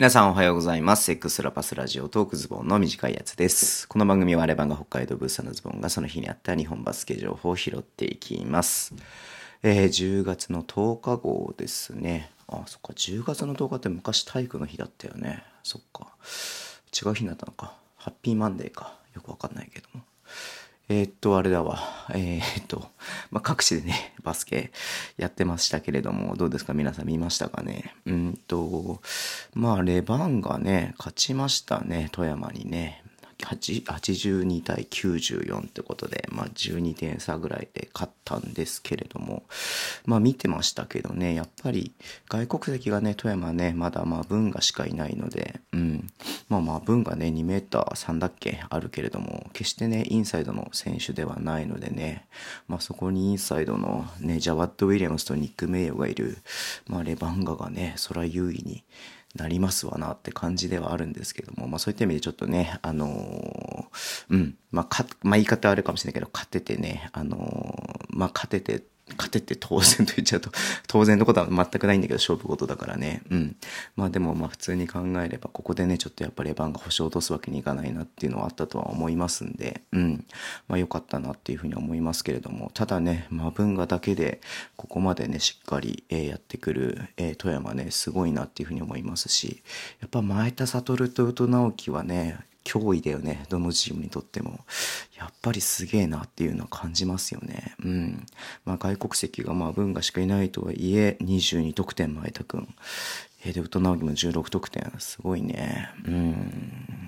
皆さんおはようございます。エクスラパスラジオトークズボンの短いやつです。この番組はアレバンが北海道ブースターのズボンがその日にあった日本バスケ情報を拾っていきます。えー10月の10日号ですね。あ、そっか、10月の10日って昔体育の日だったよね。そっか。違う日になったのか。ハッピーマンデーか。よくわかんないけども。えーっと、あれだわ。えーっと、まあ、各地でね、バスケやってましたけれども、どうですか？皆さん見ましたかね？うんと、まあ、レバンがね、勝ちましたね、富山にね。82対94ってことで、まあ、12点差ぐらいで勝ったんですけれども、まあ見てましたけどね、やっぱり外国籍がね、富山ね、まだまあ文がしかいないので、うん。まあまあ文がね、2メーター3だっけあるけれども、決してね、インサイドの選手ではないのでね、まあそこにインサイドのね、ジャワット・ウィリアムスとニック・メイヨがいる、まあレバンガがね、それは優位に、なりますわなって感じではあるんですけども、まあそういった意味でちょっとね、あのーうん、まあか、まあ言い方あるかもしれないけど、勝ててね、あのーまあ勝てて、勝てて当然と言っちゃうと、当然のことは全くないんだけど、勝負事だからね。うん。まあでもまあ普通に考えれば、ここでね、ちょっとやっぱりバンが星を落とすわけにいかないなっていうのはあったとは思いますんで、うん。まあ良かったなっていうふうに思いますけれども、ただね、まあ文がだけで、ここまでね、しっかり、えやってくる、え富山ね、すごいなっていうふうに思いますし、やっぱ前田悟と宇都直樹はね、脅威だよね。どのチームにとっても。やっぱりすげえなっていうのは感じますよね。うん。まあ外国籍がまあ文がしかいないとはいえ、22得点前田くん。えーで、宇都直樹も16得点。すごいね。うん。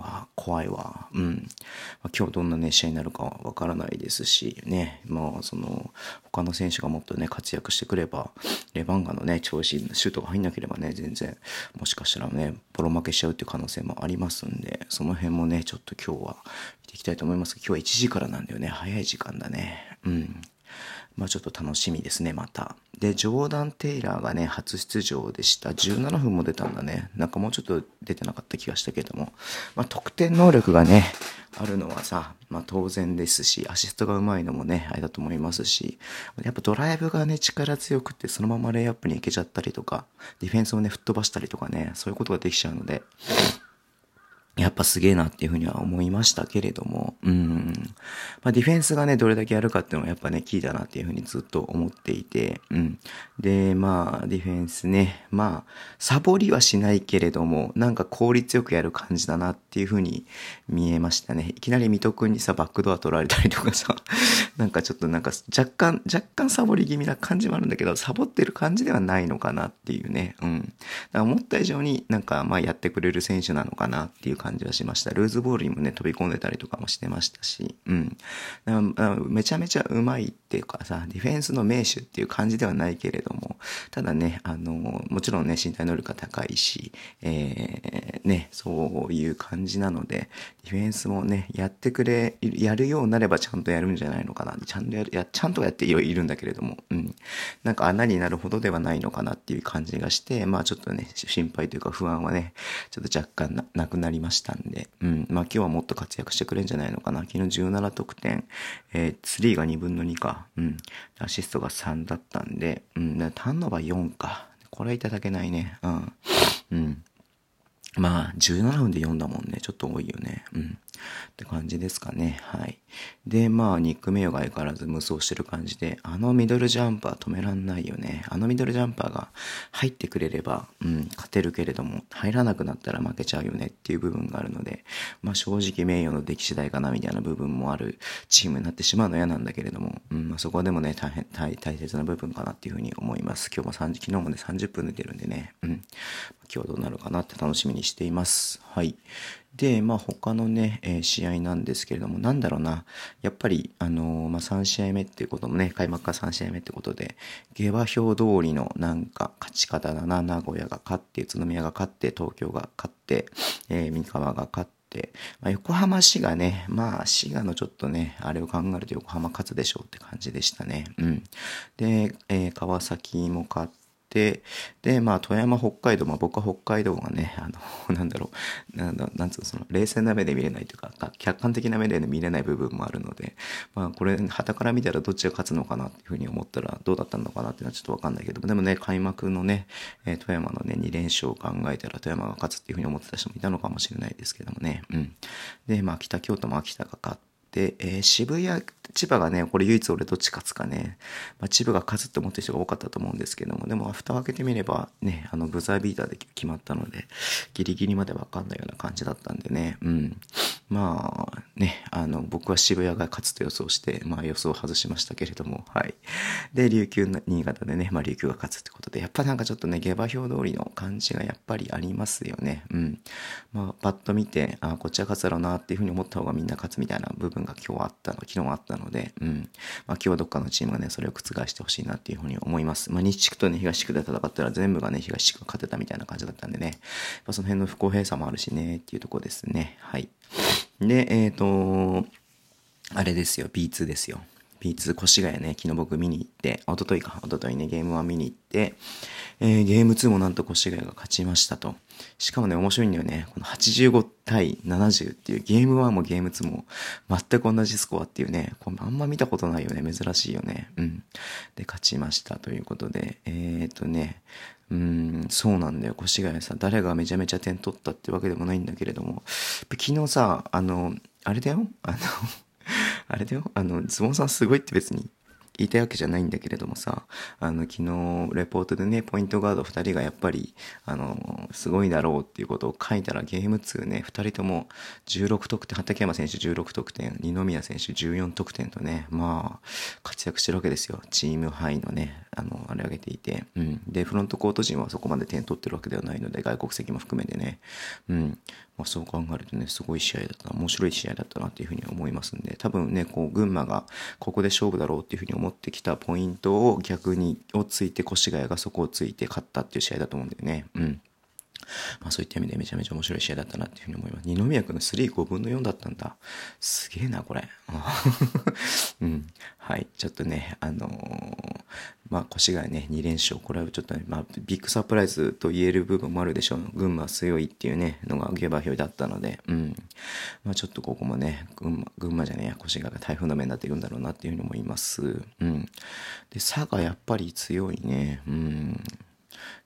まあ、怖いわ。うん。まあ、今日どんなね、試合になるかはわからないですし、ね。まあ、その、他の選手がもっとね、活躍してくれば、レバンガのね、調子、シュートが入んなければね、全然、もしかしたらね、ボロ負けしちゃうっていう可能性もありますんで、その辺もね、ちょっと今日は見ていきたいと思います。今日は1時からなんだよね。早い時間だね。うん。まあちょっと楽しみですね、また。で、ジョーダン・テイラーがね、初出場でした。17分も出たんだね。なんかもうちょっと出てなかった気がしたけども。まあ得点能力がね、あるのはさ、まあ当然ですし、アシストが上手いのもね、あれだと思いますし、やっぱドライブがね、力強くて、そのままレイアップに行けちゃったりとか、ディフェンスをね、吹っ飛ばしたりとかね、そういうことができちゃうので、やっぱすげえなっていうふうには思いましたけれども、うん。まあディフェンスがね、どれだけやるかっていうのはやっぱね、キーだなっていうふうにずっと思っていて、うん。で、まあ、ディフェンスね、まあ、サボりはしないけれども、なんか効率よくやる感じだなっていうふうに見えましたね。いきなり水戸くんにさ、バックドア取られたりとかさ、なんかちょっとなんか若干、若干サボり気味な感じもあるんだけど、サボってる感じではないのかなっていうね、うん。だから思った以上になんかまあやってくれる選手なのかなっていう感じ感じはしました。ルーズボールにもね、飛び込んでたりとかもしてましたし、うん。めちゃめちゃうまいっていうかさ、ディフェンスの名手っていう感じではないけれども、ただね、あの、もちろんね、身体能力が高いし、えー、ね、そういう感じなので、ディフェンスもね、やってくれ、やるようになればちゃんとやるんじゃないのかな。ちゃんとやる、や、ちゃんとやっているんだけれども、うん。なんか穴になるほどではないのかなっていう感じがして、まあちょっとね、心配というか不安はね、ちょっと若干ななくなりましたしたんで、うん。まあ今日はもっと活躍してくれるんじゃないのかな。昨日17得点、えー、ツリーが2分の2か、うん。アシストが3だったんで、うん。ターンオーバー4か。これはいただけないね。うん。うん。まあ、17分で4だもんね。ちょっと多いよね。うん。って感じですかね。はい。で、まあ、ニック・メイヨが相変わらず無双してる感じで、あのミドルジャンパー止めらんないよね。あのミドルジャンパーが入ってくれれば、うん、勝てるけれども、入らなくなったら負けちゃうよねっていう部分があるので、まあ、正直名誉の出来次第かなみたいな部分もあるチームになってしまうの嫌なんだけれども、うん、まあ、そこでもね、大変、大大切な部分かなっていうふうに思います。今日も3昨日もね、30分出てるんでね、うん。今日どうなるかなって楽しみににしています。はい。で、まあ他のね、えー試合なんですけれども、なんだろうな。やっぱり、あのーまあ3試合目っていうこともね、開幕から3試合目ってことで、下馬評通りのなんか勝ち方だな。名古屋が勝って、宇都宮が勝って、東京が勝って、えー三河が勝って、まあ、横浜市がね、まあ滋賀のちょっとね、あれを考えると横浜勝つでしょうって感じでしたね。うん。で、えー川崎も勝って、で、まあ、富山、北海道、まあ、僕は北海道がね、あの、なんだろう、なん、なんつうの、その、冷静な目で見れないというか、客観的な目で見れない部分もあるので、まあ、これ、旗から見たらどっちが勝つのかなっていうふうに思ったら、どうだったのかなっていうのはちょっとわかんないけども、でもね、開幕のね、え、富山のね、2連勝を考えたら、富山が勝つっていうふうに思ってた人もいたのかもしれないですけどもね、うん。で、まあ、北京都も秋田が勝って、で、えー、渋谷、千葉がね、これ唯一俺どっち勝つかね、まあ、千葉が勝つって思ってる人が多かったと思うんですけども、でも蓋を開けてみればね、あの、ブザービーターで決まったので、ギリギリまでわかんないような感じだったんでね、うん。まあね、あの、僕は渋谷が勝つと予想して、まあ予想を外しましたけれども、はい。で、琉球新潟でね、まあ琉球が勝つってことで、やっぱなんかちょっとね、下馬評通りの感じがやっぱりありますよね。うん。まあ、パッと見て、あこっちは勝つだろうなっていうふうに思った方がみんな勝つみたいな部分が今日あったの、昨日あったので、うん。まあ今日はどっかのチームがね、それを覆してほしいなっていうふうに思います。まあ西地区とね、東地区で戦ったら全部がね、東地区が勝てたみたいな感じだったんでね、まあ、その辺の不公平さもあるしね、っていうとこですね。はい。で、えっ、ー、と、あれですよ、B2 ですよ。B2 越谷ね、昨日僕見に行って、おとといか、おとといね、ゲーム1見に行って、えー、ゲーム2もなんと越谷が勝ちましたと。しかもね、面白いんだよね。この85対70っていうゲーム1もゲーム2も全く同じスコアっていうね、これあんま見たことないよね。珍しいよね。うん。で、勝ちましたということで、えっ、ー、とね、うん、そうなんだよ。越谷さ、誰がめちゃめちゃ点取ったってわけでもないんだけれども、昨日さ、あの、あれだよ？あのあれだよあの、ズボンさんすごいって別に言いたいわけじゃないんだけれどもさ、あの、昨日、レポートでね、ポイントガード2人がやっぱり、あの、すごいだろうっていうことを書いたら、ゲーム2ね、2人とも16得点、畠山選手16得点、二宮選手14得点とね、まあ、活躍してるわけですよ。チームハイのね、あの、あれ上げていて。うん。で、フロントコート陣はそこまで点取ってるわけではないので、外国籍も含めてね。うん。まあ、そう考えるとね、すごい試合だった、面白い試合だったなっていうふうに思いますんで、多分ね、こう、群馬がここで勝負だろうっていうふうに思ってきたポイントを逆に、をついて越谷がそこをついて勝ったっていう試合だと思うんだよね。うん。まあそういった意味でめちゃめちゃ面白い試合だったなっていうふうに思います。二宮君の3、5分の4だったんだ。すげえな、これ。うん。はい。ちょっとね、あのー、まあ、越谷ね、2連勝。これはちょっとね、まあ、ビッグサプライズと言える部分もあるでしょう。群馬強いっていうね、のが下馬評だったので、うん。まあ、ちょっとここもね、群馬、群馬じゃねえや、越谷が台風の目になっていくんだろうなっていうふうに思います。うん。で、佐賀やっぱり強いね。うん。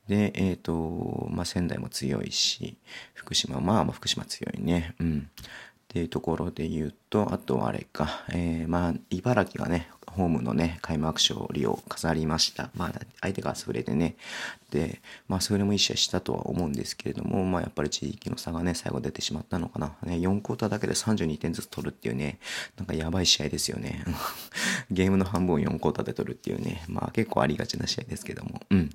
で、えっ、ー、と、まあ、仙台も強いし、福島、まあまあ福島強いね。うん。っていうところで言うと、あとあれか、えー、まあ、茨城がね、ホームのね、開幕勝利を飾りました。まあ、相手がそれでね。で、まあ、それもいい試合したとは思うんですけれども、まあ、やっぱり地域の差がね、最後出てしまったのかな。ね、4クォーターだけで32点ずつ取るっていうね、なんかやばい試合ですよね。ゲームの半分を4クォーターで取るっていうね、まあ、結構ありがちな試合ですけども、うん。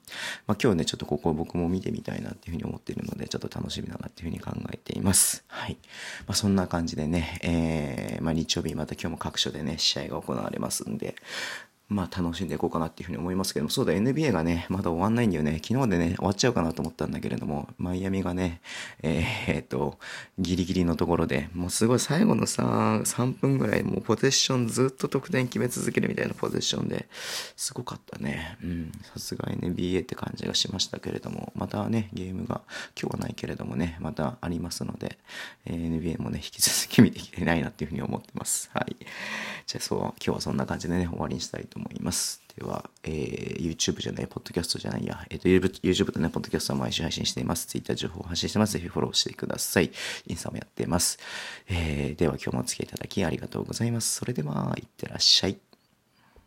まあ、今日ね、ちょっとここ僕も見てみたいなっていうふうに思ってるので、ちょっと楽しみだなっていうふうに考えています。はい。まあ、そんな感じでね、えー、まあ、日曜日また今日も各所でね、試合が行われますんで、まあ楽しんでいこうかなっていうふうに思いますけども、そうだ、NBA がね、まだ終わんないんだよね。昨日でね、終わっちゃうかなと思ったんだけれども、マイアミがね、えー、っと、ギリギリのところで、もうすごい最後のさ、3分ぐらい、もうポゼッションずっと得点決め続けるみたいなポゼッションで、すごかったね。うん、さすが NBA って感じがしましたけれども、またね、ゲームが、今日はないけれどもね、またありますので、えー、NBA もね、引き続き見ていきたいなっていうふうに思ってます。はい。じゃあそう、今日はそんな感じでね、終わりにしたいと思います。思いますでは、えー、YouTube じゃない、ポッドキャストじゃないや、えっ、ー、と、YouTube とね、ポッドキャストは毎週配信しています。Twitter 情報を発信してます。ぜひフォローしてください。インスタもやってます。えー、では今日もお付き合いいただきありがとうございます。それでは、いってらっしゃい。